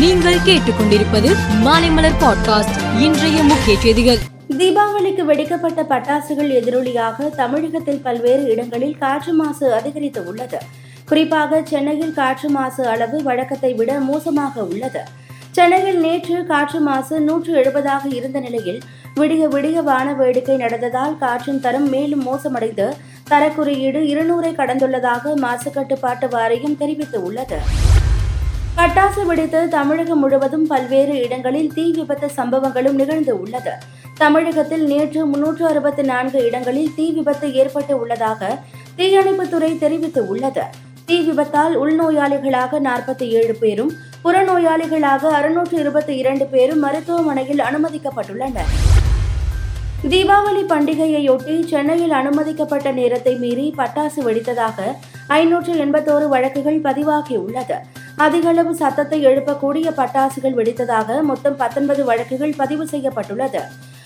நீங்கள் கேட்டுக்கொண்டிருப்பது மாலைமலர் பாட்காஸ்ட் இன்றைய முக்கிய செய்திகள். தீபாவளிக்கு வெடிக்கப்பட்ட பட்டாசுகள் எதிரொலியாக தமிழகத்தில் பல்வேறு இடங்களில் காற்று மாசு அதிகரித்து உள்ளது. குறிப்பாக சென்னையில் காற்று மாசு அளவு வழக்கத்தை விட மோசமாக உள்ளது. சென்னையில் நேற்று காற்று மாசு நூற்று எழுபதாக இருந்த நிலையில் விடிய விடிய வான வேடிக்கை நடந்ததால் காற்றின் தரம் மேலும் மோசமடைந்து தரக்குறியீடு இருநூறை கடந்துள்ளதாக மாசுக்கட்டுப்பாட்டு வாரியம் தெரிவித்துள்ளது பட்டாசு வெடித்து தமிழகம் முழுவதும் பல்வேறு இடங்களில் தீ விபத்து சம்பவங்களும் நிகழ்ந்து உள்ளது. தமிழகத்தில் நேற்று முன்னூற்று அறுபத்தி நான்கு இடங்களில் தீ விபத்து ஏற்பட்டு உள்ளதாக தீயணைப்புத்துறை தெரிவித்து உள்ளது தீ விபத்தால் உள்நோயாளிகளாக நாற்பத்தி ஏழு பேரும் புறநோயாளிகளாக அறுநூற்று இருபத்தி இரண்டு பேரும் மருத்துவமனையில் அனுமதிக்கப்பட்டுள்ளனர். தீபாவளி பண்டிகையையொட்டி சென்னையில் அனுமதிக்கப்பட்ட நேரத்தை மீறி பட்டாசு வெடித்ததாக ஐநூற்று எண்பத்தோரு வழக்குகள் பதிவாகியுள்ளது. அதிகளவு சத்தத்தை எழுப்பக்கூடிய பட்டாசுகள் வெடித்ததாக மொத்தம் பத்தொன்பது வழக்குகள் பதிவு செய்யப்பட்டுள்ளது.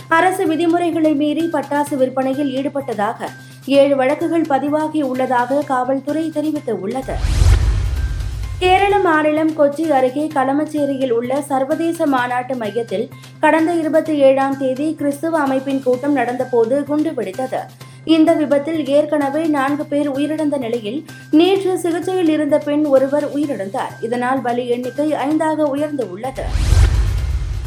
அரசு விதிமுறைகளை மீறி பட்டாசு விற்பனையில் ஈடுபட்டதாக ஏழு வழக்குகள் பதிவாகி உள்ளதாக காவல்துறை தெரிவித்துள்ளது. கேரள மாநிலம் கொச்சி அருகே களமச்சேரியில் உள்ள சர்வதேச மாநாட்டு மையத்தில் கடந்த இருபத்தி ஏழாம் தேதி கிறிஸ்துவ அமைப்பின் கூட்டம் நடந்தபோது குண்டு வெடித்தது. இந்த விபத்தில் ஏற்கனவே நான்கு பேர் உயிரிழந்த நிலையில் நேற்று சிகிச்சையில் இருந்த பெண் ஒருவர் உயிரிழந்தார். இதனால் பலி எண்ணிக்கை ஐந்தாக உயர்ந்து உள்ளது.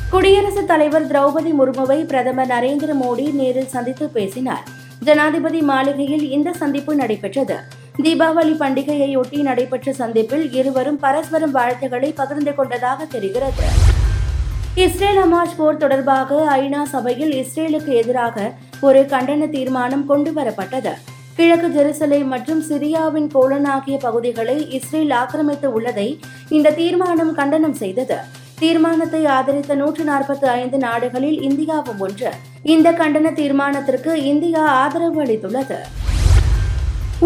குடியரசுத் தலைவர் திரௌபதி முர்முவை பிரதமர் நரேந்திர மோடி நேரில் சந்தித்து பேசினார். ஜனாதிபதி மாளிகையில் இந்த சந்திப்பு நடைபெற்றது. தீபாவளி பண்டிகையையொட்டி நடைபெற்ற சந்திப்பில் இருவரும் பரஸ்பரம் வாழ்த்துக்களை பகிர்ந்து கொண்டதாக தெரிகிறது. இஸ்ரேல் ஹமாஸ் போர் தொடர்பாக ஐநா சபையில் இஸ்ரேலுக்கு எதிராக ஒரு கண்டன தீர்மானம் கொண்டு வரப்பட்டது. கிழக்கு ஜெருசலேம் மற்றும் சிரியாவின் கோலன் ஆகிய பகுதிகளை இஸ்ரேல் ஆக்கிரமித்து உள்ளதை இந்த தீர்மானம் கண்டனம் செய்தது. தீர்மானத்தை ஆதரித்த நூற்று நாற்பத்தி ஐந்து நாடுகளில் இந்தியாவும் ஒன்று. இந்த கண்டன தீர்மானத்திற்கு இந்தியா ஆதரவு அளித்துள்ளது.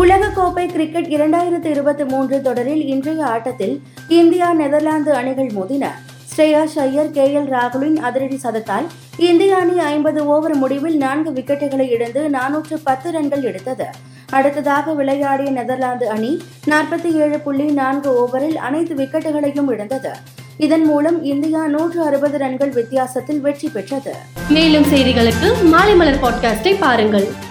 உலகக்கோப்பை கிரிக்கெட் இரண்டாயிரத்து இருபத்தி மூன்று தொடரில் இன்றைய ஆட்டத்தில் இந்தியா நெதர்லாந்து அணிகள் மோதின. ஸ்ரேயாஸ் ஐயர் கே எல் ராகுலின் அதிரடி சதத்தால் இந்திய அணி ஐம்பது ஓவர் முடிவில் நான்கு விக்கெட்டுகளை இழந்து நானூற்று பத்து ரன்கள் எடுத்தது. அடுத்ததாக விளையாடிய நெதர்லாந்து அணி நாற்பத்தி ஏழு புள்ளி நான்கு ஓவரில் அனைத்து விக்கெட்டுகளையும் இழந்தது. இதன் மூலம் இந்தியா நூற்று அறுபது ரன்கள் வித்தியாசத்தில் வெற்றி பெற்றது. மேலும் செய்திகளுக்கு மாலை மலர் பாட்காஸ்டை பாருங்கள்.